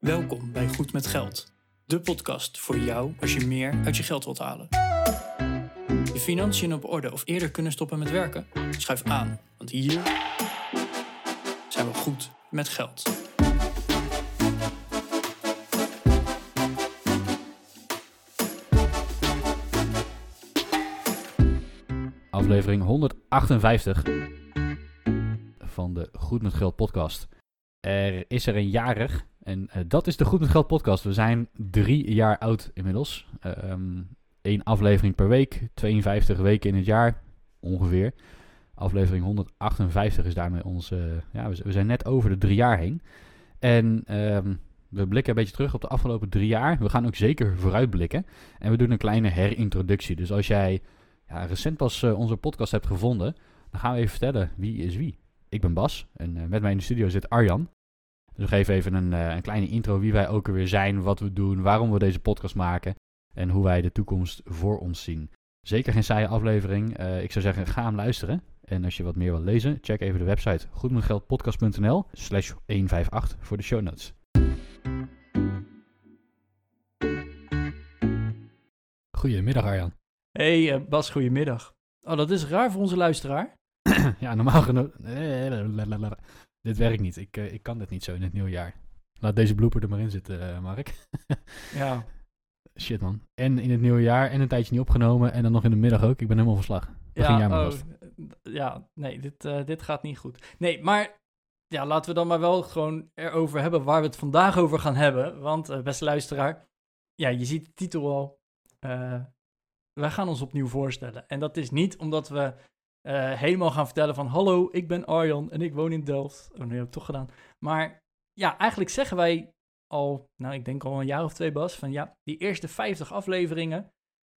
Welkom bij Goed met Geld, de podcast voor jou als je meer uit je geld wilt halen. Je financiën op orde of eerder kunnen stoppen met werken? Schuif aan, want hier zijn we goed met geld. Aflevering 158 van de Goed met Geld podcast. Er is er een jarig en eh, dat is de Goed met Geld podcast. We zijn drie jaar oud inmiddels. Eén aflevering per week, 52 weken in het jaar ongeveer. Aflevering 158 is daarmee onze... ja, we zijn net over de drie jaar heen. En ehm, we blikken een beetje terug op de afgelopen drie jaar. We gaan ook zeker vooruitblikken. En we doen een kleine herintroduccie. Dus als jij ja, recent pas eh, onze podcast hebt gevonden, dan gaan we even vertellen wie is wie. Ik ben Bas en eh, met mij in de studio zit Arjan. Dus we geven even een, eh, een kleine intro wie wij ook weer zijn, wat we doen, waarom we deze podcast maken en hoe wij de toekomst voor ons zien. Zeker geen saaie aflevering. Eh, ik zou zeggen, ga hem luisteren. En als je wat meer wilt lezen, check even de website goedmetgeldpodcast.nl slash 158 voor de show notes. Goedemiddag Arjan. Hey eh, Bas, goedemiddag. Oh, dat is raar voor onze luisteraar. ja, normaal genoeg. Dit werkt niet. Ik, eh, ik kan dit niet zo in het nieuwe jaar. Laat deze blooper er maar in zitten, eh, Mark. Ja, Shit, man. En in het nieuwe jaar en een tijdje niet opgenomen. En dan nog in de middag ook. Ik ben helemaal verslag. Begin ja, oh, ja nee, dit, eh, dit gaat niet goed. Nee, maar ja, laten we dan maar wel gewoon erover hebben waar we het vandaag over gaan hebben. Want, beste luisteraar, ja, je ziet de titel al. Wij gaan ons opnieuw voorstellen. En dat is niet omdat we eh, helemaal gaan vertellen van... Hallo, ik ben Arjan en ik woon in Delft. Oh, nee, heb ik toch gedaan. Maar ja, eigenlijk zeggen wij al, nou, ik denk al een jaar of twee, Bas... van ja, die eerste 50 afleveringen...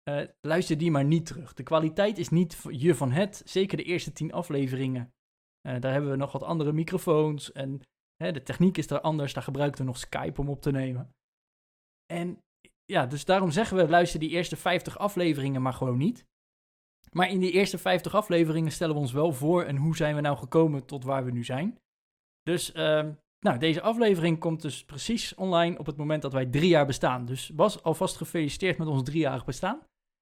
Eh, luister die maar niet terug. De kwaliteit is niet je van het. Zeker de eerste tien afleveringen. Eh, daar hebben we nog wat andere microfoons. En hè, de techniek is er anders. Daar gebruiken we nog Skype om op te nemen. En ja, dus daarom zeggen we: luister die eerste 50 afleveringen maar gewoon niet. Maar in die eerste 50 afleveringen stellen we ons wel voor. En hoe zijn we nou gekomen tot waar we nu zijn? Dus ehm, nou, deze aflevering komt dus precies online op het moment dat wij drie jaar bestaan. Dus Bas, alvast gefeliciteerd met ons driejarig bestaan.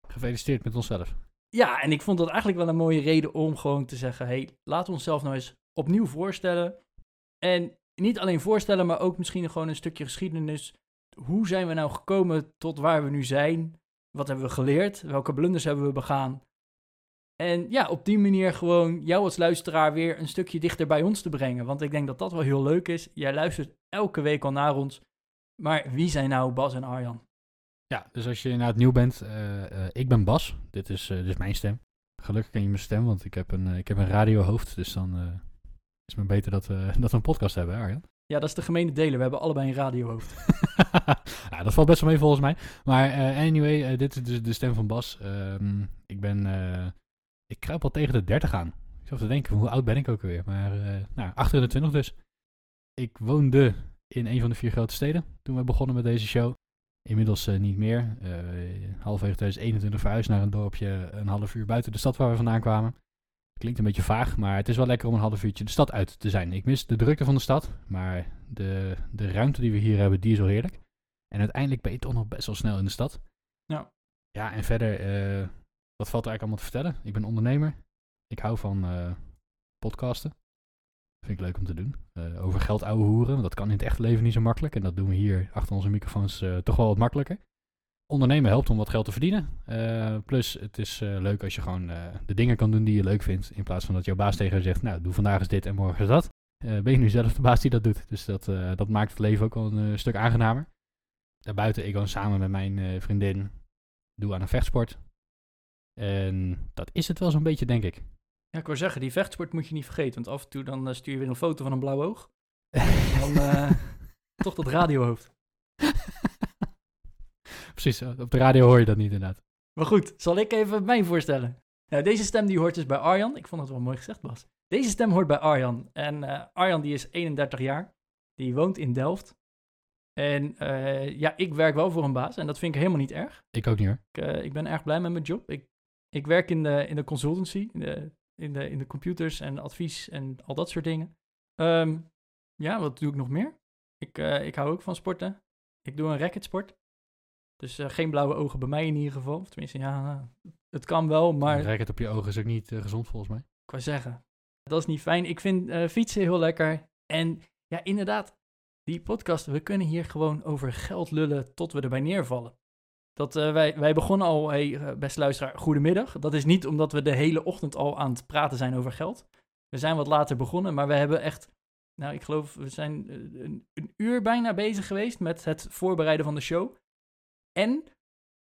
Gefeliciteerd met onszelf. Ja, en ik vond dat eigenlijk wel een mooie reden om gewoon te zeggen: hey, laten we onszelf nou eens opnieuw voorstellen. En niet alleen voorstellen, maar ook misschien gewoon een stukje geschiedenis. Hoe zijn we nou gekomen tot waar we nu zijn? Wat hebben we geleerd? Welke blunders hebben we begaan? En ja, op die manier gewoon jou als luisteraar weer een stukje dichter bij ons te brengen. Want ik denk dat dat wel heel leuk is. Jij luistert elke week al naar ons. Maar wie zijn nou Bas en Arjan? Ja, dus als je inderdaad nieuw bent. eh, eh, ik ben Bas. Dit is, eh, dit is mijn stem. Gelukkig ken je mijn stem, want ik heb een, ik heb een radiohoofd. Dus dan is het maar beter dat, we dat we een podcast hebben, hè, Arjan. Ja, dat is de gemene deler. We hebben allebei een radiohoofd. dat valt best wel mee volgens mij. Maar anyway, dit is dus de stem van Bas. Ehm, ik ben, ik kruip al tegen de 30 aan. Ik zat te denken, hoe oud ben ik ook alweer? Maar eh nou, 28 dus. Ik woonde in een van de vier grote steden toen we begonnen met deze show. Inmiddels eh, niet meer. Eh halverwege 2021 verhuisd naar een dorpje een half uur buiten de stad waar we vandaan kwamen. Klinkt een beetje vaag, maar het is wel lekker om een half uurtje de stad uit te zijn. Ik mis de drukte van de stad, maar de, de ruimte die we hier hebben, die is wel heerlijk. En uiteindelijk ben je toch nog best wel snel in de stad. Ja. Ja, en verder, wat valt er eigenlijk allemaal te vertellen? Ik ben ondernemer. Ik hou van eh, podcasten. Vind ik leuk om te doen. Eh, over geld ouwe hoeren. Dat kan in het echte leven niet zo makkelijk. En dat doen we hier achter onze microfoons eh, toch wel wat makkelijker. Ondernemen helpt om wat geld te verdienen. Plus, het is leuk als je gewoon de dingen kan doen die je leuk vindt. In plaats van dat jouw baas tegen je zegt, nou, doe vandaag eens dit en morgen is dat. Ben je nu zelf de baas die dat doet. Dus dat, dat maakt het leven ook wel een stuk aangenamer. Daarbuiten, ik woon samen met mijn vriendin. Doe aan een vechtsport. En dat is het wel zo'n beetje, denk ik. Ja, ik wou zeggen, die vechtsport moet je niet vergeten. Want af en toe dan eh, stuur je weer een foto van een blauw oog. Dan eh, toch dat radiohoofd. Precies, eh, op de radio hoor je dat niet inderdaad. Maar goed, zal ik even mij voorstellen. Nou, deze stem die hoort dus bij Arjan. Ik vond het wel mooi gezegd, Bas. Deze stem hoort bij Arjan. En Arjan die is 31 jaar. Die woont in Delft. En ja, ik werk wel voor een baas. En dat vind ik helemaal niet erg. Ik ook niet hoor. Ik, ik ben erg blij met mijn job. Ik, ik werk in de, in de consultancy, in de, in, de, in de computers en advies en al dat soort dingen. Ehm, ja, wat doe ik nog meer? Ik, eh, ik hou ook van sporten. Ik doe een racketsport. Dus eh, geen blauwe ogen bij mij in ieder geval. Of tenminste, ja, het kan wel, maar Rek het op je ogen is ook niet eh, gezond volgens mij. ik wou zeggen, dat is niet fijn. Ik vind fietsen heel lekker. En ja, inderdaad, die podcast, we kunnen hier gewoon over geld lullen tot we erbij neervallen. Dat, eh, wij, wij begonnen al, eh, beste luisteraar, goedemiddag. Dat is niet omdat we de hele ochtend al aan het praten zijn over geld. We zijn wat later begonnen, maar we hebben echt, nou ik geloof, we zijn eh, een, uur bijna bezig geweest met het voorbereiden van de show. En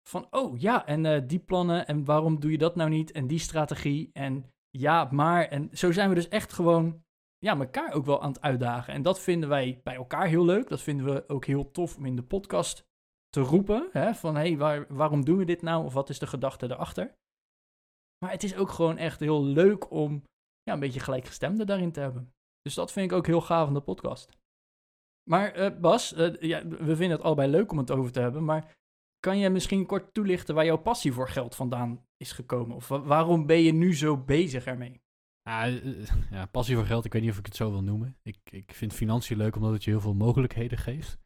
van, oh ja, en die plannen en waarom doe je dat nou niet en die strategie en ja, maar. En zo zijn we dus echt gewoon ja, elkaar ook wel aan het uitdagen. En dat vinden wij bij elkaar heel leuk. Dat vinden we ook heel tof om in de podcast te roepen. Hè? Van hé, hey, waar, waarom doen we dit nou? Of wat is de gedachte erachter? Maar het is ook gewoon echt heel leuk om ja, een beetje gelijkgestemden daarin te hebben. Dus dat vind ik ook heel gaaf aan de podcast. Maar eh, Bas, eh, ja, we vinden het allebei leuk om het over te hebben. Maar kan je misschien kort toelichten waar jouw passie voor geld vandaan is gekomen? Of wa- waarom ben je nu zo bezig ermee? Ja, eh, ja, passie voor geld, ik weet niet of ik het zo wil noemen. Ik, ik vind financiën leuk omdat het je heel veel mogelijkheden geeft.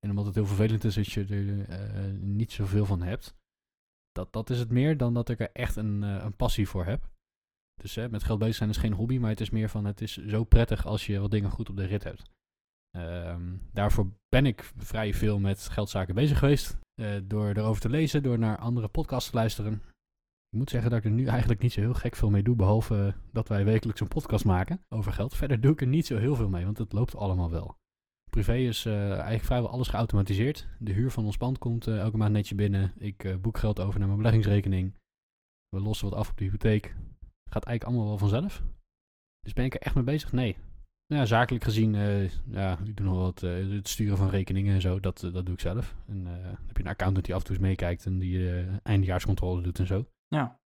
En omdat het heel vervelend is dat je er eh, niet zoveel van hebt. Dat, dat is het meer dan dat ik er echt een, eh, een passie voor heb. Dus hè, met geld bezig zijn is geen hobby, maar het is meer van het is zo prettig als je wat dingen goed op de rit hebt. Ehm, daarvoor ben ik vrij veel met geldzaken bezig geweest. eh, door erover te lezen, door naar andere podcasts te luisteren. Ik moet zeggen dat ik er nu eigenlijk niet zo heel gek veel mee doe, behalve eh, dat wij wekelijks een podcast maken over geld. Verder doe ik er niet zo heel veel mee, want het loopt allemaal wel. Privé is eh, eigenlijk vrijwel alles geautomatiseerd. De huur van ons pand komt eh, elke maand netje binnen. Ik eh, boek geld over naar mijn beleggingsrekening. We lossen wat af op de hypotheek. Gaat eigenlijk allemaal wel vanzelf. Dus ben ik er echt mee bezig? Nee. Nou ja, zakelijk gezien, ja, ik doe nog wat, het sturen van rekeningen en zo, dat, dat doe ik zelf. En dan heb je een accountant die af en toe eens meekijkt en die eindjaarscontrole doet en zo. Ja,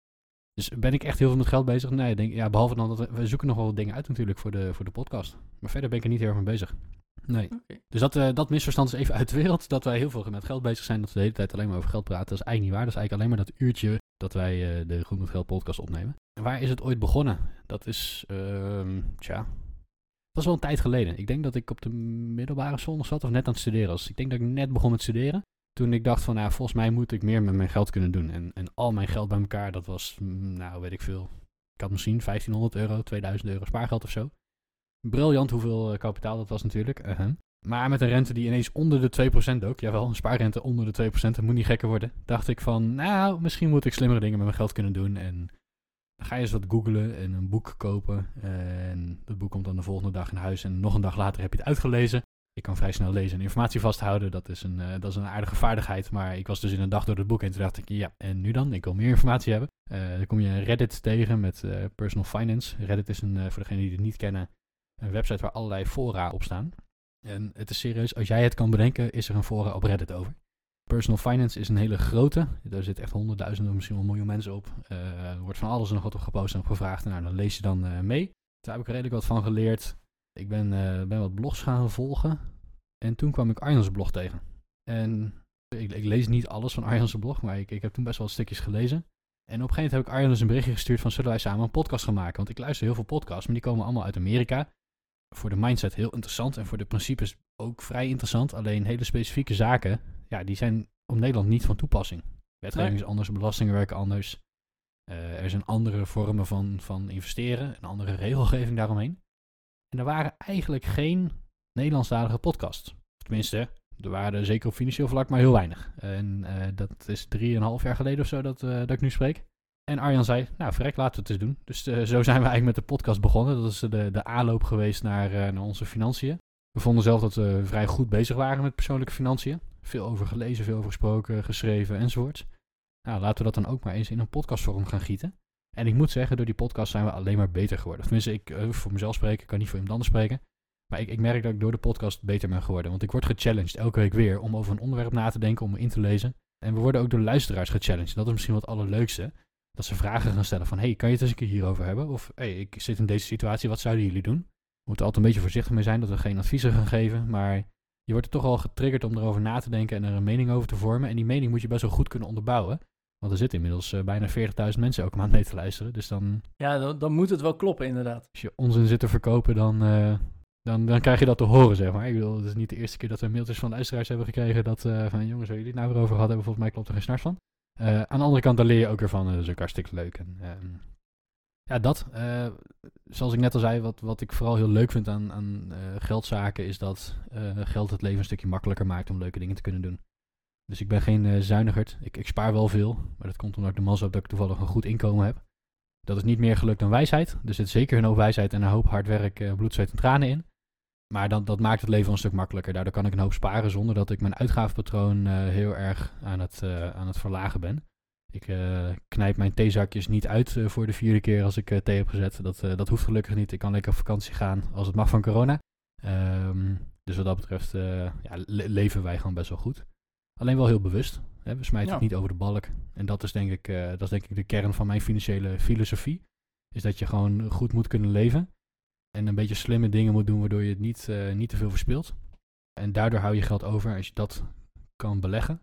Dus ben ik echt heel veel met geld bezig? Nee, ik denk, ja, behalve dan dat we, we zoeken nog wel wat dingen uit natuurlijk voor de, voor de podcast. Maar verder ben ik er niet heel erg mee bezig. Nee. Dus dat, eh, dat misverstand is even uit de wereld. Dat wij heel veel met geld bezig zijn. Dat we de hele tijd alleen maar over geld praten. Dat is eigenlijk niet waar. Dat is eigenlijk alleen maar dat uurtje dat wij eh, de Goed met Geld podcast opnemen. En waar is het ooit begonnen? Dat is, ehm tja, dat is wel een tijd geleden. Ik denk dat ik op de middelbare school nog zat of net aan het studeren was. Ik denk dat ik net begon met studeren. Toen ik dacht van, nou, volgens mij moet ik meer met mijn geld kunnen doen. En, en al mijn geld bij elkaar, dat was, mm, nou, weet ik veel. Ik had misschien 1500 euro, 2000 euro spaargeld of zo. Briljant hoeveel eh, kapitaal dat was natuurlijk. uh-huh. Maar met een rente die ineens onder de 2% dook, jawel, een spaarrente onder de 2%, dat moet niet gekker worden. Dacht ik van, nou, misschien moet ik slimmere dingen met mijn geld kunnen doen. En dan ga je eens wat googlen en een boek kopen. En dat boek komt dan de volgende dag in huis en nog een dag later heb je het uitgelezen. Ik kan vrij snel lezen en informatie vasthouden. Dat is een, eh, dat is een aardige vaardigheid. Maar ik was dus in een dag door het boek heen. Toen dacht ik, ja, en nu dan? Ik wil meer informatie hebben. Eh, dan kom je Reddit tegen met eh, personal finance. Reddit is een, eh, voor degenen die het niet kennen, een website waar allerlei fora op staan. En het is serieus, als jij het kan bedenken, is er een fora op Reddit over. Personal finance is een hele grote. Daar zitten echt honderdduizenden, misschien wel een miljoen mensen op. Eh, er wordt van alles en nog wat op gepost en op gevraagd. Nou, dan lees je dan eh, mee. Daar heb ik redelijk wat van geleerd. Ik ben, eh, ben wat blogs gaan volgen. En toen kwam ik Arjan's blog tegen. En ik, ik lees niet alles van Arjan's blog, maar ik, ik heb toen best wel stukjes gelezen. En op een gegeven moment heb ik Arjan dus een berichtje gestuurd van zullen wij samen een podcast gaan maken? Want ik luister heel veel podcasts, maar die komen allemaal uit Amerika. Voor de mindset heel interessant en voor de principes ook vrij interessant. Alleen hele specifieke zaken, ja, die zijn op Nederland niet van toepassing. Wetgeving is anders, belastingen werken anders. Eh, er zijn andere vormen van, van investeren, een andere regelgeving daaromheen. En er waren eigenlijk geen Nederlandstalige podcasts. Tenminste, er waren er zeker op financieel vlak maar heel weinig. En eh, dat is drieënhalf jaar geleden of zo dat, eh, dat ik nu spreek. En Arjan zei, nou vrek, laten we het eens doen. Dus eh, zo zijn we eigenlijk met de podcast begonnen. Dat is de, de aanloop geweest naar, eh, naar onze financiën. We vonden zelf dat we vrij goed bezig waren met persoonlijke financiën. Veel over gelezen, veel over gesproken, geschreven enzovoort. Nou, laten we dat dan ook maar eens in een podcastvorm gaan gieten. En ik moet zeggen, door die podcast zijn we alleen maar beter geworden. Tenminste, ik eh, voor mezelf spreken, ik kan niet voor iemand anders spreken. Maar ik, ik merk dat ik door de podcast beter ben geworden. Want ik word gechallenged elke week weer om over een onderwerp na te denken, om in te lezen. En we worden ook door luisteraars gechallenged. Dat is misschien wat allerleukste. Dat ze vragen gaan stellen van, hey, kan je het eens een keer hierover hebben? Of, hey, ik zit in deze situatie, wat zouden jullie doen? We moeten altijd een beetje voorzichtig mee zijn dat we geen adviezen gaan geven. Maar je wordt er toch al getriggerd om erover na te denken en er een mening over te vormen. En die mening moet je best wel goed kunnen onderbouwen. Want er zitten inmiddels eh, bijna 40.000 mensen elke maand mee te luisteren. Dus dan, Ja, dan, dan moet het wel kloppen inderdaad. als je onzin zit te verkopen, dan, eh, dan, dan krijg je dat te horen, zeg maar. Ik bedoel, het is niet de eerste keer dat we mailtjes van luisteraars hebben gekregen dat uh, van jongens, waar jullie het nou weer over gehad hebben, volgens mij klopt er geen snars van. Uh, aan de andere kant, daar leer je ook weer van, is ook hartstikke leuk. En, uh, ja, dat. zoals ik net al zei, wat, wat ik vooral heel leuk vind aan, aan geldzaken, is dat geld het leven een stukje makkelijker maakt om leuke dingen te kunnen doen. Dus ik ben geen zuinigerd. Ik, ik spaar wel veel, maar dat komt omdat ik de mazzel heb dat ik toevallig een goed inkomen heb. Dat is niet meer geluk dan wijsheid. Er zit zeker een hoop wijsheid en een hoop hard werk, bloed, zweet en tranen in. Maar dan, dat maakt het leven een stuk makkelijker. Daardoor kan ik een hoop sparen zonder dat ik mijn uitgavenpatroon uh, heel erg aan het, uh, aan het verlagen ben. Ik uh, knijp mijn theezakjes niet uit voor de vierde keer als ik thee heb gezet. Dat, dat hoeft gelukkig niet. Ik kan lekker op vakantie gaan als het mag van corona. Um, dus wat dat betreft ja, le leven wij gewoon best wel goed. Alleen wel heel bewust. Hè? We smijten ja. het niet over de balk. En dat is, denk ik, dat is denk ik de kern van mijn financiële filosofie. Is dat je gewoon goed moet kunnen leven. En een beetje slimme dingen moet doen, waardoor je het niet, uh, niet te veel verspilt. En daardoor hou je geld over als je dat kan beleggen.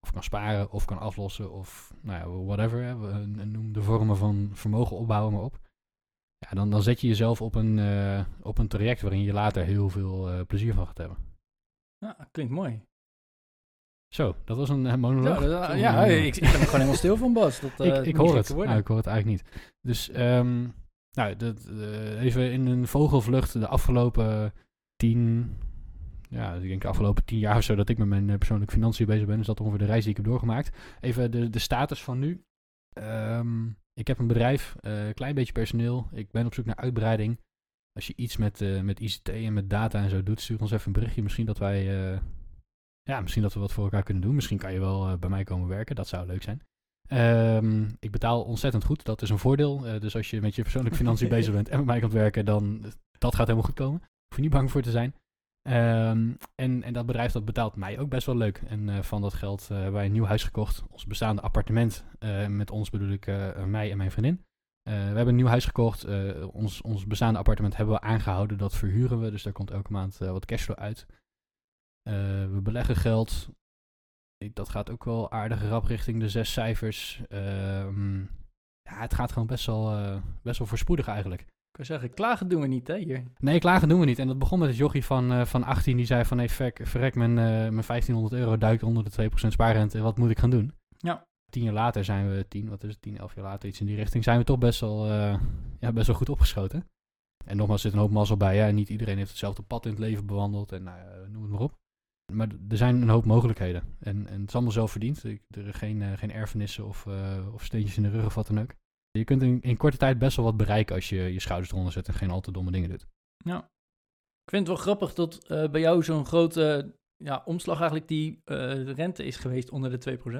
Of kan sparen, of kan aflossen, of nou ja, whatever. Hè. Noem de vormen van vermogen opbouwen maar op. Ja, dan, dan zet je jezelf op een, uh, op een traject waarin je later heel veel uh, plezier van gaat hebben. Ja, klinkt mooi. Zo, dat was een monoloog. Ja, dat, ja ik, ik ben er gewoon helemaal stil van, Bas. Dat, ik, ik hoor het. Nou, ik hoor het eigenlijk niet. Dus um, nou, uh, even in een vogelvlucht de afgelopen tien, ja, ik denk de afgelopen tien jaar of zo dat ik met mijn uh, persoonlijke financiën bezig ben, is dat ongeveer de reis die ik heb doorgemaakt. Even de, de status van nu. Um, ik heb een bedrijf, een uh, klein beetje personeel. Ik ben op zoek naar uitbreiding. Als je iets met, met ICT en met data en zo doet, stuur ons even een berichtje. Misschien dat wij, ja, misschien dat we wat voor elkaar kunnen doen. Misschien kan je wel bij mij komen werken. Dat zou leuk zijn. Um, ik betaal ontzettend goed, dat is een voordeel. Uh, dus als je met je persoonlijke financiën bezig bent en met mij kan werken, dan dat gaat helemaal goed komen. Hoef je niet bang voor te zijn. Um, en, en dat bedrijf dat betaalt mij ook best wel leuk. En uh, van dat geld uh, hebben wij een nieuw huis gekocht. Ons bestaande appartement. met ons bedoel ik mij en mijn vriendin. we hebben een nieuw huis gekocht. ons, ons bestaande appartement hebben we aangehouden. Dat verhuren we. Dus daar komt elke maand wat cashflow uit. we beleggen geld dat gaat ook wel aardig rap richting de zes cijfers. Um, ja, het gaat gewoon best wel, uh, best wel voorspoedig eigenlijk. Ik kan zeggen, klagen doen we niet hè hier. Nee, klagen doen we niet. En dat begon met het jochie van, uh, van 18 die zei van... Hey, verrek, verrek mijn, uh, mijn 1500 euro duikt onder de 2% spaarrente. Wat moet ik gaan doen? Ja. Tien jaar later zijn we, tien, wat is het, tien, elf jaar later, iets in die richting... zijn we toch best wel, ja, best wel goed opgeschoten. En nogmaals, zit een hoop mazzel bij. Ja, niet iedereen heeft hetzelfde pad in het leven bewandeld. En nou, noem het maar op. Maar er zijn een hoop mogelijkheden. En, en het is allemaal zelf verdiend. Er zijn geen, uh, geen erfenissen of, uh, of steentjes in de rug of wat dan ook. Je kunt in, in korte tijd best wel wat bereiken als je je schouders eronder zet en geen al te domme dingen doet. Ja. Ik vind het wel grappig dat uh, bij jou zo'n grote ja, omslag eigenlijk die rente is geweest onder de 2%.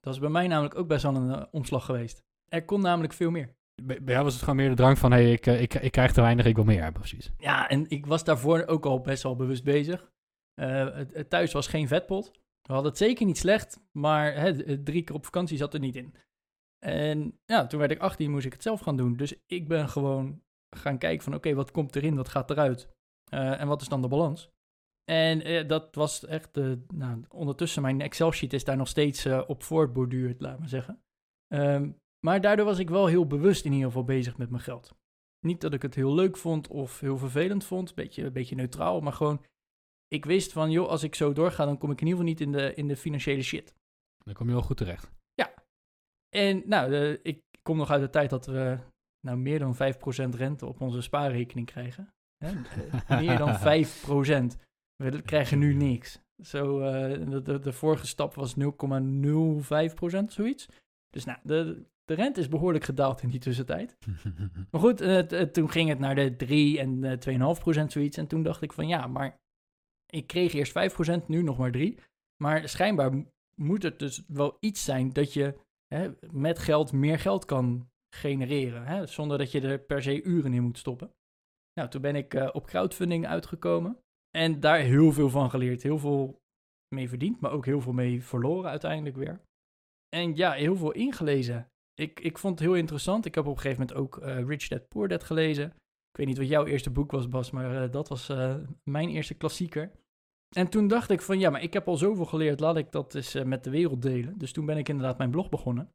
Dat is bij mij namelijk ook best wel een omslag geweest. Er kon namelijk veel meer. Bij, bij jou was het gewoon meer de drang van, hé, hey, ik, ik, ik krijg te weinig, ik wil meer hebben, precies. Ja, en ik was daarvoor ook al best wel bewust bezig. Uh, het, thuis was geen vetpot. We hadden het zeker niet slecht, maar hè, drie keer op vakantie zat er niet in. En ja, toen werd ik 18, moest ik het zelf gaan doen. Dus ik ben gewoon gaan kijken van oké, wat komt erin, wat gaat eruit? Uh, en wat is dan de balans? En uh, dat was echt, nou, ondertussen mijn Excel-sheet is daar nog steeds op voortborduurd, laat maar zeggen. Um, maar daardoor was ik wel heel bewust in ieder geval bezig met mijn geld. Niet dat ik het heel leuk vond of heel vervelend vond, beetje, beetje neutraal, maar gewoon ik wist van, joh, als ik zo doorga, dan kom ik in ieder geval niet in de, in de financiële shit. Dan kom je wel goed terecht. Ja. En nou, de, ik kom nog uit de tijd dat we nou meer dan 5% rente op onze spaarrekening krijgen. Hè? meer dan 5%. We krijgen nu niks. Zo, uh, de, de, de, vorige stap was 0,05%, zoiets. Dus nou, de, de rente is behoorlijk gedaald in die tussentijd. maar goed, uh, toen ging het naar de 3 en uh, 2,5% zoiets. En toen dacht ik van ja, maar ik kreeg eerst 5%, nu nog maar 3%. Maar schijnbaar moet het dus wel iets zijn dat je hè, met geld meer geld kan genereren. Hè, zonder dat je er per se uren in moet stoppen. Nou, toen ben ik uh, op crowdfunding uitgekomen. En daar heel veel van geleerd. Heel veel mee verdiend, maar ook heel veel mee verloren uiteindelijk weer. En ja, heel veel ingelezen. Ik, ik vond het heel interessant. Ik heb op een gegeven moment ook uh, Rich Dad Poor Dad gelezen. Ik weet niet wat jouw eerste boek was, Bas, maar uh, dat was mijn eerste klassieker. En toen dacht ik van ja, maar ik heb al zoveel geleerd, laat ik dat eens uh, met de wereld delen. Dus toen ben ik inderdaad mijn blog begonnen.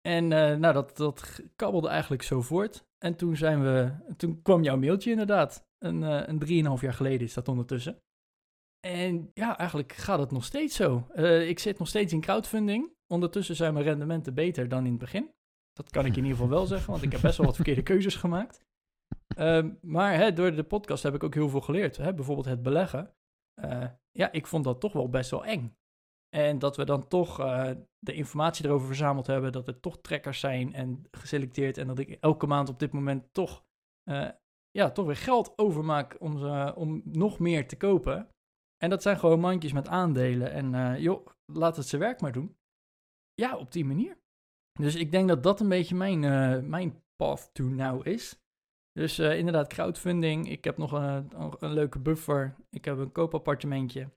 En nou, dat, dat kabbelde eigenlijk zo voort. En toen zijn we, toen kwam jouw mailtje inderdaad. Een, uh, een drieënhalf jaar geleden is dat ondertussen. En ja, eigenlijk gaat het nog steeds zo. Ik zit nog steeds in crowdfunding. Ondertussen zijn mijn rendementen beter dan in het begin. Dat kan ik in ieder geval wel zeggen, want ik heb best wel wat verkeerde keuzes gemaakt. Uh, maar hè, door de podcast heb ik ook heel veel geleerd. Hè? Bijvoorbeeld het beleggen. Uh, ja, ik vond dat toch wel best wel eng. En dat we dan toch uh, de informatie erover verzameld hebben, dat er toch trekkers zijn en geselecteerd. En dat ik elke maand op dit moment toch, uh, ja, toch weer geld overmaak om, ze, om nog meer te kopen. En dat zijn gewoon mandjes met aandelen. En joh, laat het zijn werk maar doen. Ja, op die manier. Dus ik denk dat dat een beetje mijn, mijn path to now is. Dus inderdaad, crowdfunding. Ik heb nog een, een, leuke buffer. Ik heb een koopappartementje.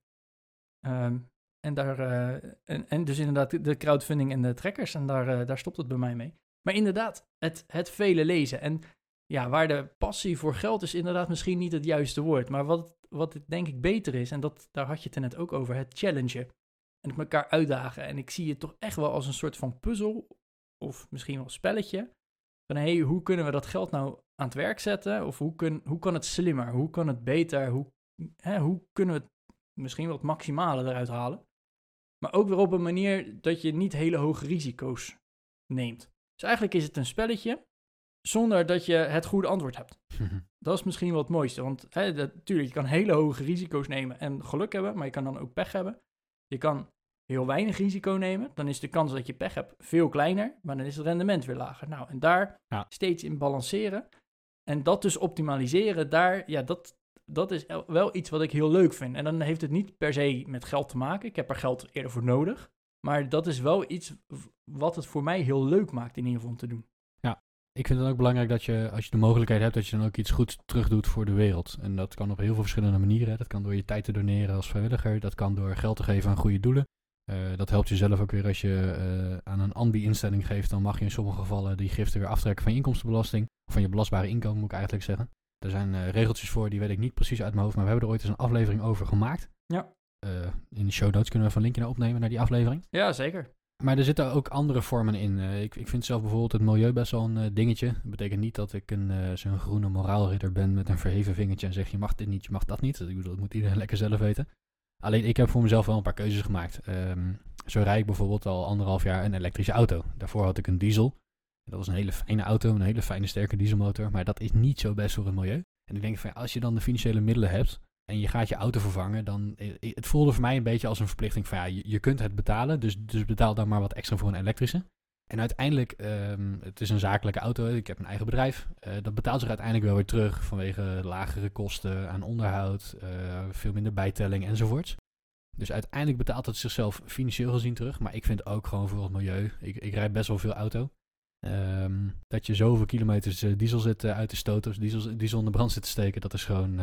Um, en, daar, uh, en, dus inderdaad de crowdfunding en de trekkers. En daar, daar stopt het bij mij mee. Maar inderdaad, het, het vele lezen. En ja, waar de passie voor geld is inderdaad misschien niet het juiste woord. Maar wat, wat het denk ik beter is, en dat, daar had je het net ook over, het challengen. En elkaar uitdagen. En ik zie het toch echt wel als een soort van puzzel. Of misschien wel spelletje. Van hé, hey, hoe kunnen we dat geld nou aan het werk zetten? Of hoe, kun, hoe kan het slimmer? Hoe kan het beter? Hoe, hè, hoe kunnen we het misschien het maximale eruit halen? Maar ook weer op een manier dat je niet hele hoge risico's neemt. Dus eigenlijk is het een spelletje zonder dat je het goede antwoord hebt. dat is misschien wel het mooiste. Want hè, natuurlijk, je kan hele hoge risico's nemen en geluk hebben, maar je kan dan ook pech hebben. Je kan heel weinig risico nemen, dan is de kans dat je pech hebt veel kleiner, maar dan is het rendement weer lager. Nou, en daar ja. steeds in balanceren en dat dus optimaliseren, daar, ja, dat, dat is wel iets wat ik heel leuk vind. En dan heeft het niet per se met geld te maken. Ik heb er geld eerder voor nodig. Maar dat is wel iets wat het voor mij heel leuk maakt in ieder geval om te doen. Ja, ik vind het ook belangrijk dat je, als je de mogelijkheid hebt, dat je dan ook iets goeds terugdoet voor de wereld. En dat kan op heel veel verschillende manieren. Dat kan door je tijd te doneren als vrijwilliger. Dat kan door geld te geven aan goede doelen. Uh, dat helpt jezelf ook weer als je uh, aan een ambi-instelling geeft. Dan mag je in sommige gevallen die giften weer aftrekken van je inkomstenbelasting. Of van je belastbare inkomen, moet ik eigenlijk zeggen. Er zijn uh, regeltjes voor, die weet ik niet precies uit mijn hoofd, maar we hebben er ooit eens een aflevering over gemaakt. Ja. In de show notes kunnen we even een linkje naar opnemen naar die aflevering. Ja, zeker. Maar er zitten ook andere vormen in. Ik, ik vind zelf bijvoorbeeld het milieu best wel een dingetje. Dat betekent niet dat ik een zo'n groene moraalridder ben met een verheven vingertje en zeg je mag dit niet, je mag dat niet. Ik bedoel, dat moet iedereen lekker zelf weten. Alleen ik heb voor mezelf wel een paar keuzes gemaakt. Um, zo rijd ik bijvoorbeeld al anderhalf jaar een elektrische auto. Daarvoor had ik een diesel. Dat was een hele fijne auto, een hele fijne sterke dieselmotor. Maar dat is niet zo best voor het milieu. En ik denk van als je dan de financiële middelen hebt en je gaat je auto vervangen, dan eh, eh, het voelde voor mij een beetje als een verplichting van ja, je, je kunt het betalen, dus, dus betaal dan maar wat extra voor een elektrische. En uiteindelijk, um, het is een zakelijke auto, ik heb een eigen bedrijf. Uh, dat betaalt zich uiteindelijk wel weer terug vanwege lagere kosten aan onderhoud, uh, veel minder bijtelling enzovoorts. Dus uiteindelijk betaalt het zichzelf financieel gezien terug. Maar ik vind ook gewoon voor het milieu. Ik, ik rijd best wel veel auto. Um, dat je zoveel kilometers uh, diesel zit uit te stoten, diesel, diesel in de brand zit te steken, dat is gewoon,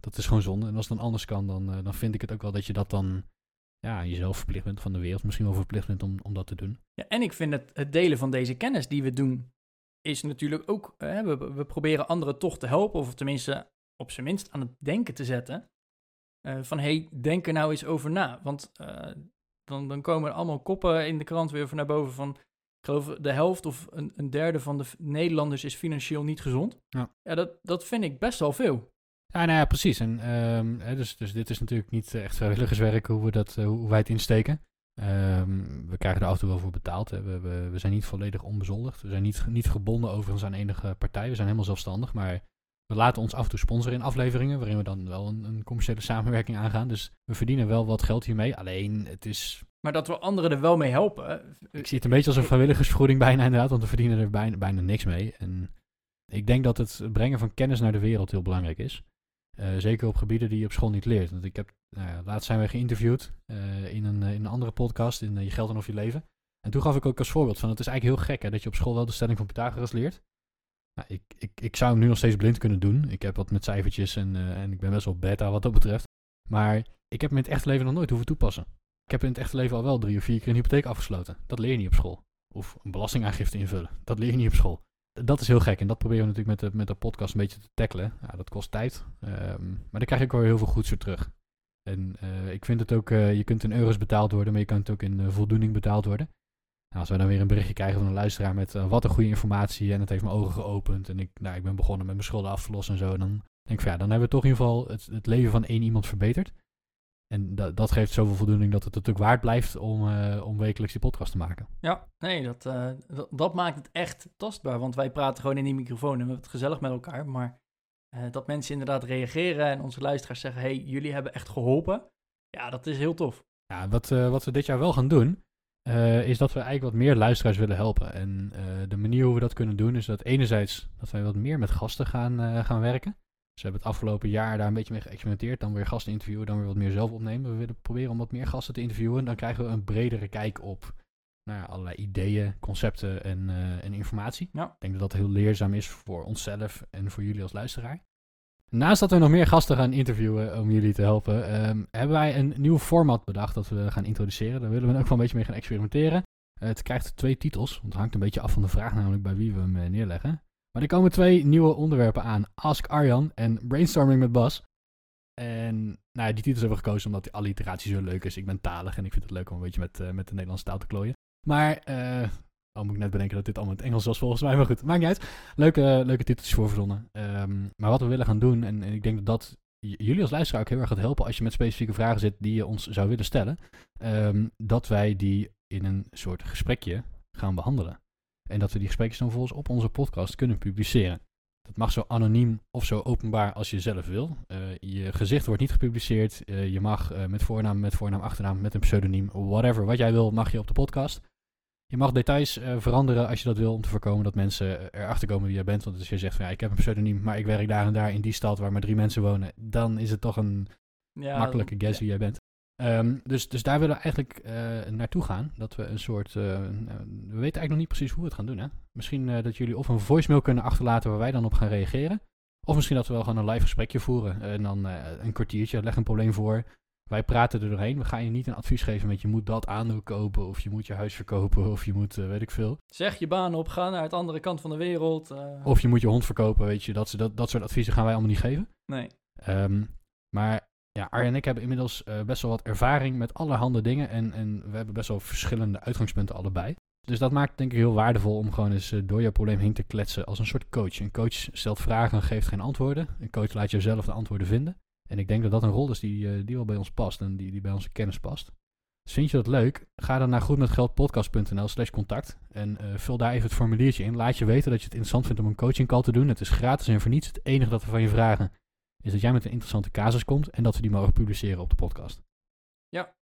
dat is gewoon zonde. En als het dan anders kan, dan, dan vind ik het ook wel dat je dat dan ja, jezelf verplicht bent van de wereld. Misschien wel verplicht bent om, om dat te doen. Ja, en ik vind het, het delen van deze kennis die we doen, is natuurlijk ook, we, we proberen anderen toch te helpen, of tenminste op zijn minst aan het denken te zetten. van hey, denk er nou eens over na. Want dan, dan komen er allemaal koppen in de krant weer van naar boven van geloof de helft of een, een derde van de Nederlanders is financieel niet gezond. Ja, ja dat, dat vind ik best wel veel. Ja, nou ja, precies. En, um, hè, dus, dus dit is natuurlijk niet echt vrijwilligerswerk hoe, we dat, uh, hoe wij het insteken. Um, we krijgen er af en toe wel voor betaald. We, we, we, zijn niet volledig onbezoldigd. We zijn niet, niet gebonden overigens aan enige partij. We zijn helemaal zelfstandig. Maar we laten ons af en toe sponsoren in afleveringen. Waarin we dan wel een, een commerciële samenwerking aangaan. Dus we verdienen wel wat geld hiermee. Alleen het is maar dat we anderen er wel mee helpen. Ik zie het een beetje als een vrijwilligersvergoeding bijna inderdaad, want we verdienen er bijna, bijna niks mee. En ik denk dat het brengen van kennis naar de wereld heel belangrijk is. Uh, zeker op gebieden die je op school niet leert. Want ik heb, nou ja, laatst zijn we geïnterviewd uh, in, een, in een andere podcast, in Je Geld en Of Je Leven. En toen gaf ik ook als voorbeeld van, het is eigenlijk heel gek hè, dat je op school wel de stelling van Pythagoras leert. Nou, ik, ik, ik zou hem nu nog steeds blind kunnen doen. Ik heb wat met cijfertjes en, en ik ben best wel beta wat dat betreft. Maar ik heb hem in het echte leven nog nooit hoeven toepassen. Ik heb in het echte leven al wel drie of vier keer een hypotheek afgesloten. Dat leer je niet op school. Of een belastingaangifte invullen. Dat leer je niet op school. Dat is heel gek. En dat proberen we natuurlijk met de, met de podcast een beetje te tackelen. Ja, dat kost tijd. Um, maar dan krijg ik wel heel veel goeds voor terug. En uh, ik vind het ook, uh, je kunt in euro's betaald worden, maar je kunt ook in uh, voldoening betaald worden. Nou, als wij dan weer een berichtje krijgen van een luisteraar met wat een goede informatie en het heeft mijn ogen geopend en ik, nou, ik ben begonnen met mijn schulden af te lossen en zo, dan denk van ja, dan hebben we toch in ieder geval het, het leven van één iemand verbeterd. En dat, dat geeft zoveel voldoening dat het natuurlijk waard blijft om, eh, om wekelijks die podcast te maken. Ja, nee, dat, eh, dat, dat maakt het echt tastbaar. Want wij praten gewoon in die microfoon en we hebben het gezellig met elkaar. Maar eh, dat mensen inderdaad reageren en onze luisteraars zeggen: hey, jullie hebben echt geholpen. Ja, dat is heel tof. Ja, wat, wat we dit jaar wel gaan doen, is dat we eigenlijk wat meer luisteraars willen helpen. En de manier hoe we dat kunnen doen, is dat enerzijds dat wij wat meer met gasten gaan, gaan werken. Ze hebben het afgelopen jaar daar een beetje mee geëxperimenteerd. Dan weer gasten interviewen, dan weer wat meer zelf opnemen. We willen proberen om wat meer gasten te interviewen. Dan krijgen we een bredere kijk op nou ja, allerlei ideeën, concepten en, uh, en informatie. Ja. Ik denk dat dat heel leerzaam is voor onszelf en voor jullie als luisteraar. Naast dat we nog meer gasten gaan interviewen om jullie te helpen, um, hebben wij een nieuw format bedacht dat we gaan introduceren. Daar willen we ook wel een beetje mee gaan experimenteren. Uh, het krijgt twee titels, want het hangt een beetje af van de vraag namelijk bij wie we hem uh, neerleggen. Maar er komen twee nieuwe onderwerpen aan. Ask Arjan en Brainstorming met Bas. En nou ja, die titels hebben we gekozen omdat die alliteratie zo leuk is. Ik ben talig en ik vind het leuk om een beetje met, uh, met de Nederlandse taal te klooien. Maar, uh, moet ik net bedenken dat dit allemaal in het Engels was volgens mij. Maar goed, maakt niet uit. Leuke, leuke titels voor verzonnen. Um, maar wat we willen gaan doen, en, ik denk dat dat jullie als luisteraar ook heel erg gaat helpen als je met specifieke vragen zit die je ons zou willen stellen. Um, dat wij die in een soort gesprekje gaan behandelen. En dat we die gesprekken dan volgens op onze podcast kunnen publiceren. Dat mag zo anoniem of zo openbaar als je zelf wil. Uh, je gezicht wordt niet gepubliceerd. Uh, je mag uh, met voornaam, met voornaam, achternaam, met een pseudoniem, whatever. Wat jij wil, mag je op de podcast. Je mag details veranderen als je dat wil, om te voorkomen dat mensen erachter komen wie jij bent. Want als je zegt van ja, ik heb een pseudoniem, maar ik werk daar en daar in die stad waar maar drie mensen wonen, dan is het toch een ja, makkelijke guess ja. wie jij bent. Um, dus, dus daar willen we eigenlijk uh, naartoe gaan. Dat we een soort. Uh, we weten eigenlijk nog niet precies hoe we het gaan doen. Hè? Misschien uh, dat jullie of een voicemail kunnen achterlaten waar wij dan op gaan reageren. Of misschien dat we wel gewoon een live gesprekje voeren. En dan een kwartiertje, leg een probleem voor. Wij praten er doorheen. We gaan je niet een advies geven met je moet dat aandeel kopen. Of je moet je huis verkopen. Of je moet weet ik veel. Zeg je baan op, ga naar de andere kant van de wereld. Of je moet je hond verkopen. Weet je, dat, dat, dat soort adviezen gaan wij allemaal niet geven. Nee. Um, maar ja, Arjen en ik hebben inmiddels uh, best wel wat ervaring met allerhande dingen. En, en we hebben best wel verschillende uitgangspunten allebei. Dus dat maakt het denk ik heel waardevol om gewoon eens uh, door jouw probleem heen te kletsen als een soort coach. Een coach stelt vragen en geeft geen antwoorden. Een coach laat jezelf de antwoorden vinden. En ik denk dat dat een rol is die, uh, die wel bij ons past en die, die bij onze kennis past. Dus vind je dat leuk? Ga dan naar goedmetgeldpodcast.nl slash contact en vul daar even het formuliertje in. Laat je weten dat je het interessant vindt om een coaching call te doen. Het is gratis en voor niets. Het enige dat we van je vragen is dat jij met een interessante casus komt en dat we die mogen publiceren op de podcast. Ja.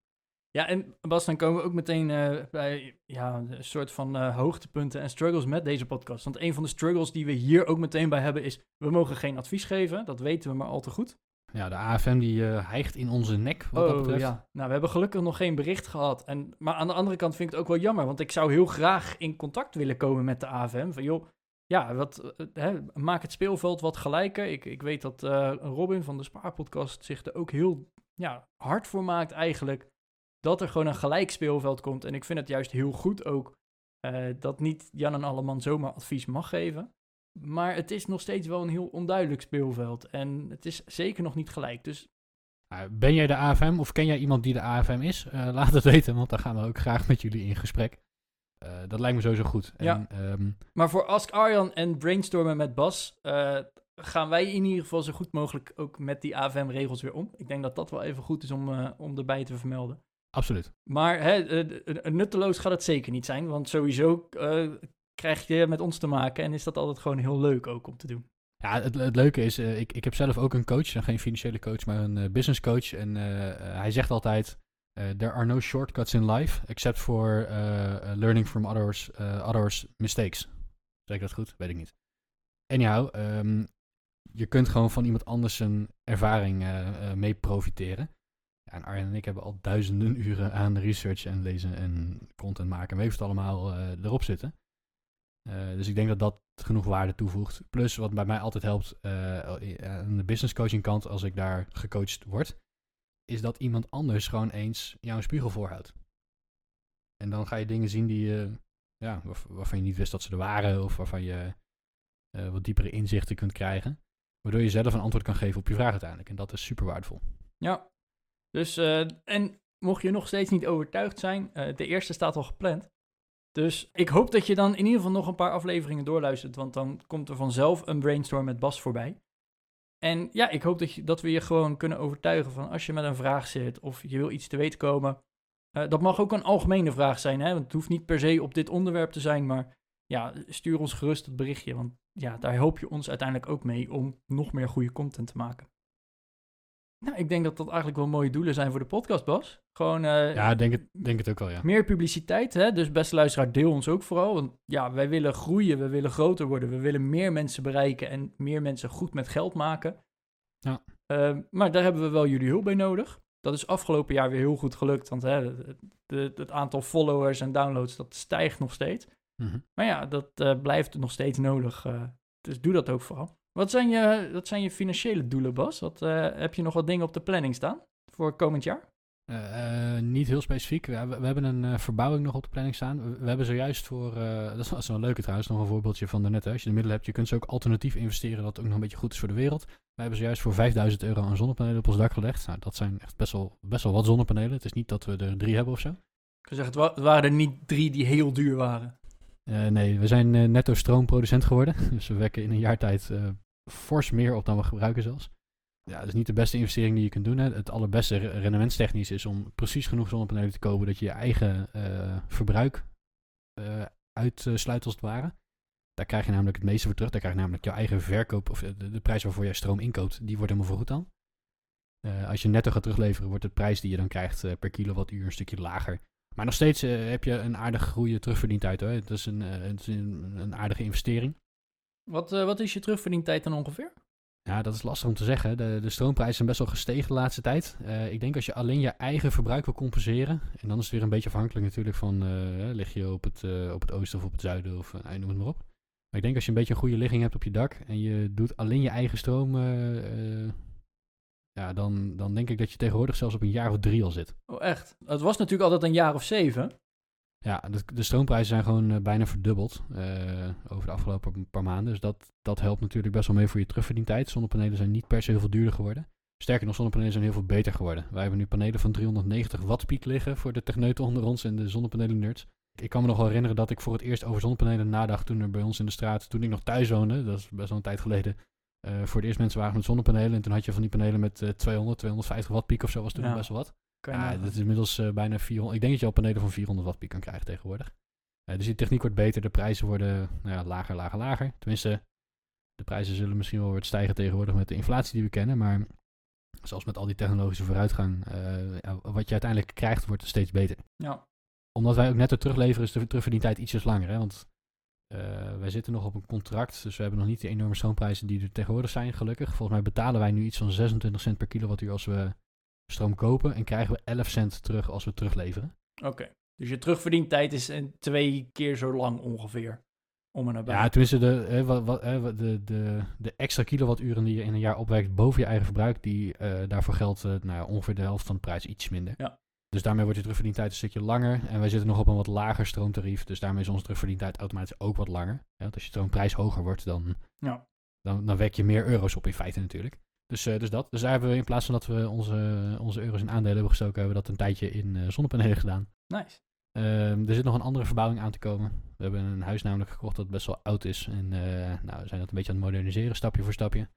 Ja, en Bas, dan komen we ook meteen uh, bij ja, een soort van uh, hoogtepunten en struggles met deze podcast. Want een van de struggles die we hier ook meteen bij hebben is, we mogen geen advies geven. Dat weten we maar al te goed. Ja, de AFM die uh, hijgt in onze nek, wat oh, dat betreft. Ja. Nou, we hebben gelukkig nog geen bericht gehad. En, maar aan de andere kant vind ik het ook wel jammer, want ik zou heel graag in contact willen komen met de AFM. Van joh, ja, wat, eh, hè, maak het speelveld wat gelijker. Ik, ik weet dat uh, Robin van de Spaarpodcast zich er ook heel ja, hard voor maakt eigenlijk. Dat er gewoon een gelijk speelveld komt. En ik vind het juist heel goed ook dat niet Jan en Alleman zomaar advies mag geven. Maar het is nog steeds wel een heel onduidelijk speelveld. En het is zeker nog niet gelijk. Dus ben jij de AFM of ken jij iemand die de AFM is? Laat het weten, want dan gaan we ook graag met jullie in gesprek. Uh, dat lijkt me sowieso goed. Ja. En, um... Maar voor Ask Arjan en brainstormen met Bas uh, gaan wij in ieder geval zo goed mogelijk ook met die AVM-regels weer om. Ik denk dat dat wel even goed is om, uh, om erbij te vermelden. Absoluut. Maar hè, nutteloos gaat het zeker niet zijn, want sowieso krijg je met ons te maken en is dat altijd gewoon heel leuk ook om te doen. Ja, het, het leuke is, ik, ik heb zelf ook een coach, geen financiële coach, maar een business coach. En hij zegt altijd, there are no shortcuts in life except for uh, learning from others, others' mistakes. Zeg ik dat goed? Weet ik niet. Anyhow, um, je kunt gewoon van iemand anders een ervaring mee profiteren. En Arjen en ik hebben al duizenden uren aan research en lezen en content maken. En we het allemaal erop zitten. dus ik denk dat dat genoeg waarde toevoegt. Plus wat bij mij altijd helpt aan de business coaching kant, als ik daar gecoacht word, is dat iemand anders gewoon eens jou een spiegel voorhoudt. En dan ga je dingen zien die je, ja, waarvan je niet wist dat ze er waren, of waarvan je uh, wat diepere inzichten kunt krijgen. Waardoor je zelf een antwoord kan geven op je vraag uiteindelijk. En dat is super waardevol. Ja, dus uh, en mocht je nog steeds niet overtuigd zijn, uh, de eerste staat al gepland. Dus ik hoop dat je dan in ieder geval nog een paar afleveringen doorluistert, want dan komt er vanzelf een brainstorm met Bas voorbij. En ja, ik hoop dat, je, dat we je gewoon kunnen overtuigen van als je met een vraag zit of je wil iets te weten komen. eh, dat mag ook een algemene vraag zijn, hè? want het hoeft niet per se op dit onderwerp te zijn, maar ja, stuur ons gerust het berichtje, want ja, daar help je ons uiteindelijk ook mee om nog meer goede content te maken. Nou, ik denk dat dat eigenlijk wel mooie doelen zijn voor de podcast, Bas. Gewoon eh, Ja, denk het, denk het ook wel, ja. meer publiciteit, hè? dus beste luisteraar, deel ons ook vooral. Want ja, wij willen groeien, we willen groter worden, we willen meer mensen bereiken en meer mensen goed met geld maken. Ja. Ehm, maar daar hebben we wel jullie hulp bij nodig. Dat is afgelopen jaar weer heel goed gelukt, want hè, het aantal followers en downloads, dat stijgt nog steeds. Mhm. Maar ja, dat eh, blijft nog steeds nodig, eh, dus doe dat ook vooral. Wat zijn je, wat zijn je financiële doelen, Bas? Wat, eh, heb je nog wat dingen op de planning staan voor komend jaar? Eh, eh, niet heel specifiek. We, hebben- we hebben een verbouwing nog op de planning staan. We, we hebben zojuist voor, dat, is, dat is wel een leuke trouwens, nog een voorbeeldje van daarnet. Hè. Als je de middelen hebt, je kunt ze ook alternatief investeren, dat ook nog een beetje goed is voor de wereld. We hebben zojuist voor 5000 euro aan zonnepanelen op ons dak gelegd. Nou, dat zijn echt best wel, best wel wat zonnepanelen. Het is niet dat we er drie hebben of zo. Ik zou zeggen, het waren er niet drie die heel duur waren. Eh, nee, we zijn eh, netto stroomproducent geworden. Dus we wekken in een jaar tijd eh, fors meer op dan we gebruiken zelfs. Ja, dat is niet de beste investering die je kunt doen. Hè. Het allerbeste re- rendementstechnisch is om precies genoeg zonnepanelen te kopen dat je je eigen verbruik uitsluit als het ware. Daar krijg je namelijk het meeste voor terug. Daar krijg je namelijk jouw eigen verkoop, of de, de prijs waarvoor jij stroom inkoopt, die wordt helemaal vergoed dan. Als je netto gaat terugleveren, wordt de prijs die je dan krijgt per kilowattuur een stukje lager. Maar nog steeds eh, heb je een aardige goede terugverdientijd hoor. Het is een, eh, het is een, een aardige investering. Wat, eh, wat is je terugverdientijd dan ongeveer? Ja, dat is lastig om te zeggen. De, de stroomprijzen zijn best wel gestegen de laatste tijd. Ik denk als je alleen je eigen verbruik wil compenseren. En dan is het weer een beetje afhankelijk natuurlijk van. lig je op het, op het oosten of op het zuiden of noem het maar op. Maar ik denk als je een beetje een goede ligging hebt op je dak. En je doet alleen je eigen stroom. Ja, dan, dan denk ik dat je tegenwoordig zelfs op een jaar of drie al zit. Oh, echt? Het was natuurlijk altijd een jaar of zeven. Ja, de, de stroomprijzen zijn gewoon eh, bijna verdubbeld eh, over de afgelopen paar maanden. Dus dat, dat helpt natuurlijk best wel mee voor je terugverdientijd. Zonnepanelen zijn niet per se heel veel duurder geworden. Sterker nog, zonnepanelen zijn heel veel beter geworden. Wij hebben nu panelen van 390 watt piek liggen voor de techneuten onder ons en de zonnepanelen nerds. Ik kan me nog wel herinneren dat ik voor het eerst over zonnepanelen nadacht toen er bij ons in de straat, toen ik nog thuis woonde, dat is best wel een tijd geleden, voor het eerst mensen waren met zonnepanelen. En toen had je van die panelen met eh, 200, 250 watt piek of zo, was toen Ja. best wel wat. Kan Ja, dat is inmiddels eh, bijna 400. Ik denk dat je al panelen van 400 watt piek kan krijgen tegenwoordig. Eh, dus die techniek wordt beter, de prijzen worden nou ja, lager, lager, lager. Tenminste, de prijzen zullen misschien wel weer stijgen tegenwoordig met de inflatie die we kennen. Maar zoals met al die technologische vooruitgang, eh, wat je uiteindelijk krijgt, wordt steeds beter. Ja. Omdat wij ook netto terugleveren, is de terugverdientijd ietsjes langer. Hè? Want eh, wij zitten nog op een contract, dus we hebben nog niet de enorme stroomprijzen die er tegenwoordig zijn, gelukkig. Volgens mij betalen wij nu iets van 26 cent per kilowattuur als we stroom kopen. En krijgen we 11 cent terug als we terugleveren. Oké. Dus je terugverdientijd is een twee keer zo lang ongeveer. Om en nabij. Ja, tenminste, de, hè, wat, wat, hè, de, de, de extra kilowatturen die je in een jaar opwekt boven je eigen verbruik, die, eh, daarvoor geldt eh, nou ongeveer de helft van de prijs, iets minder. Ja. Dus daarmee wordt je terugverdientijd een stukje langer. En wij zitten nog op een wat lager stroomtarief, dus daarmee is onze terugverdientijd automatisch ook wat langer. Ja, want als je stroomprijs hoger wordt, dan, Ja. dan, dan wek je meer euro's op in feite natuurlijk. Dus, eh, dus dat. Dus daar hebben we in plaats van dat we onze, onze euro's in aandelen hebben gestoken, hebben we dat een tijdje in eh, zonnepanelen gedaan. Nice. Ehm, er zit nog een andere verbouwing aan te komen. We hebben een huis namelijk gekocht dat best wel oud is. En eh, nou, we zijn dat een beetje aan het moderniseren, stapje voor stapje.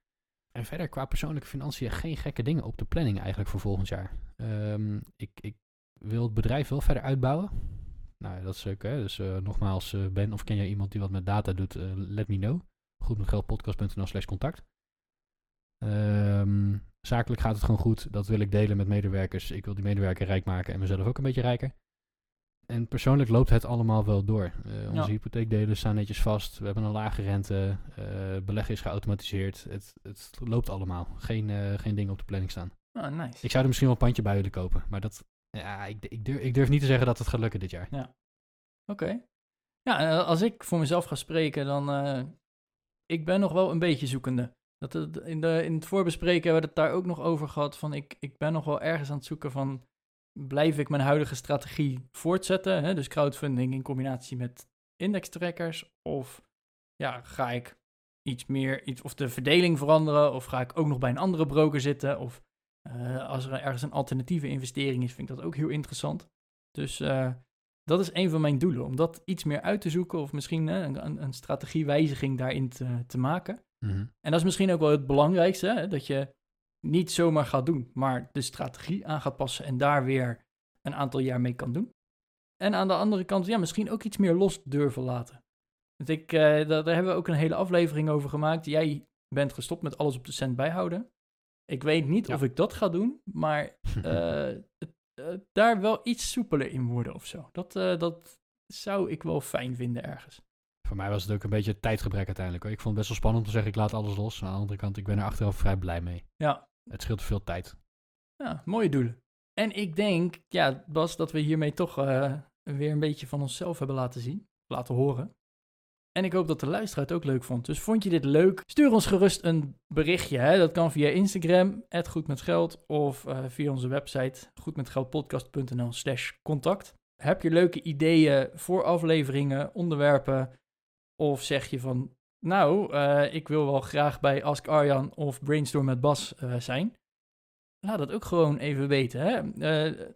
En verder qua persoonlijke financiën geen gekke dingen op de planning eigenlijk voor volgend jaar. Ehm, ik, ik wil het bedrijf wel verder uitbouwen. Nou, dat is ook, hè. Dus eh, nogmaals, eh, Ben of ken jij iemand die wat met data doet, eh, let me know. Goedmetgeldpodcast.nl slash contact. Ehm, zakelijk gaat het gewoon goed. Dat wil ik delen met medewerkers. Ik wil die medewerker rijk maken en mezelf ook een beetje rijker. En persoonlijk loopt het allemaal wel door. Onze Ja. hypotheekdelen staan netjes vast. We hebben een lage rente. eh beleggen is geautomatiseerd. Het, het loopt allemaal. Geen, geen dingen op de planning staan. Ah, nice. Ik zou er misschien wel een pandje bij willen kopen. Maar dat, ja, ik, ik, durf, ik durf niet te zeggen dat het gaat lukken dit jaar. Oké. Ja, eh, als ik voor mezelf ga spreken, dan... eh, ik ben nog wel een beetje zoekende. Dat in, de, in het voorbespreken hebben we het daar ook nog over gehad. Van ik, ik ben nog wel ergens aan het zoeken van... Blijf ik mijn huidige strategie voortzetten? Hè? Dus crowdfunding in combinatie met indextrackers? Of ja, ga ik iets meer... Iets, of de verdeling veranderen? Of ga ik ook nog bij een andere broker zitten? Of eh, als er ergens een alternatieve investering is, vind ik dat ook heel interessant. Dus... eh, dat is een van mijn doelen, om dat iets meer uit te zoeken of misschien hè, een, een strategiewijziging daarin te, te maken. Mhm. En dat is misschien ook wel het belangrijkste, hè? dat je niet zomaar gaat doen, maar de strategie aan gaat passen en daar weer een aantal jaar mee kan doen. En aan de andere kant, ja, misschien ook iets meer los durven laten. Want ik, eh, daar hebben we ook een hele aflevering over gemaakt. Jij bent gestopt met alles op de cent bijhouden. Ik weet niet Ja. of ik dat ga doen, maar eh, eh, daar wel iets soepeler in worden of zo. Dat, eh, dat zou ik wel fijn vinden ergens. Voor mij was het ook een beetje tijdgebrek uiteindelijk. Hoor. Ik vond het best wel spannend om te zeggen, ik laat alles los. Aan de andere kant, ik ben er achteraf vrij blij mee. Ja, Het scheelt veel tijd. Ja, mooie doelen. En ik denk, ja, Bas, dat we hiermee toch weer een beetje van onszelf hebben laten zien, laten horen. En ik hoop dat de luisteraar het ook leuk vond. Dus vond je dit leuk? Stuur ons gerust een berichtje. Hè? Dat kan via Instagram, @goedmetgeld, of eh, via onze website goedmetgeldpodcast.nl slash contact. Heb je leuke ideeën voor afleveringen, onderwerpen? Of zeg je van, nou, eh, ik wil wel graag bij Ask Arjan of Brainstorm met Bas eh, zijn? Laat dat ook gewoon even weten. Hè?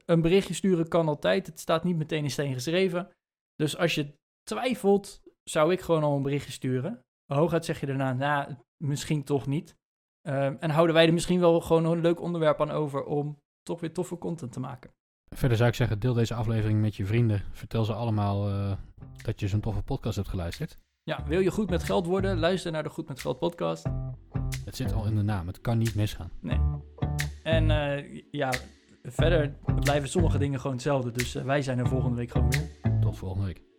Een berichtje sturen kan altijd. Het staat niet meteen in steen geschreven. Dus als je twijfelt, zou ik gewoon al een berichtje sturen. Hooguit zeg je daarna, nou, misschien toch niet. Ehm, en houden wij er misschien wel gewoon een leuk onderwerp aan over om toch weer toffe content te maken. Verder zou ik zeggen, deel deze aflevering met je vrienden. Vertel ze allemaal eh, dat je zo'n toffe podcast hebt geluisterd. Ja, wil je goed met geld worden? Luister naar de Goed met Geld podcast. Het zit al in de naam, het kan niet misgaan. Nee. En eh, ja, verder blijven sommige dingen gewoon hetzelfde. Dus eh, wij zijn er volgende week gewoon weer. Tot volgende week.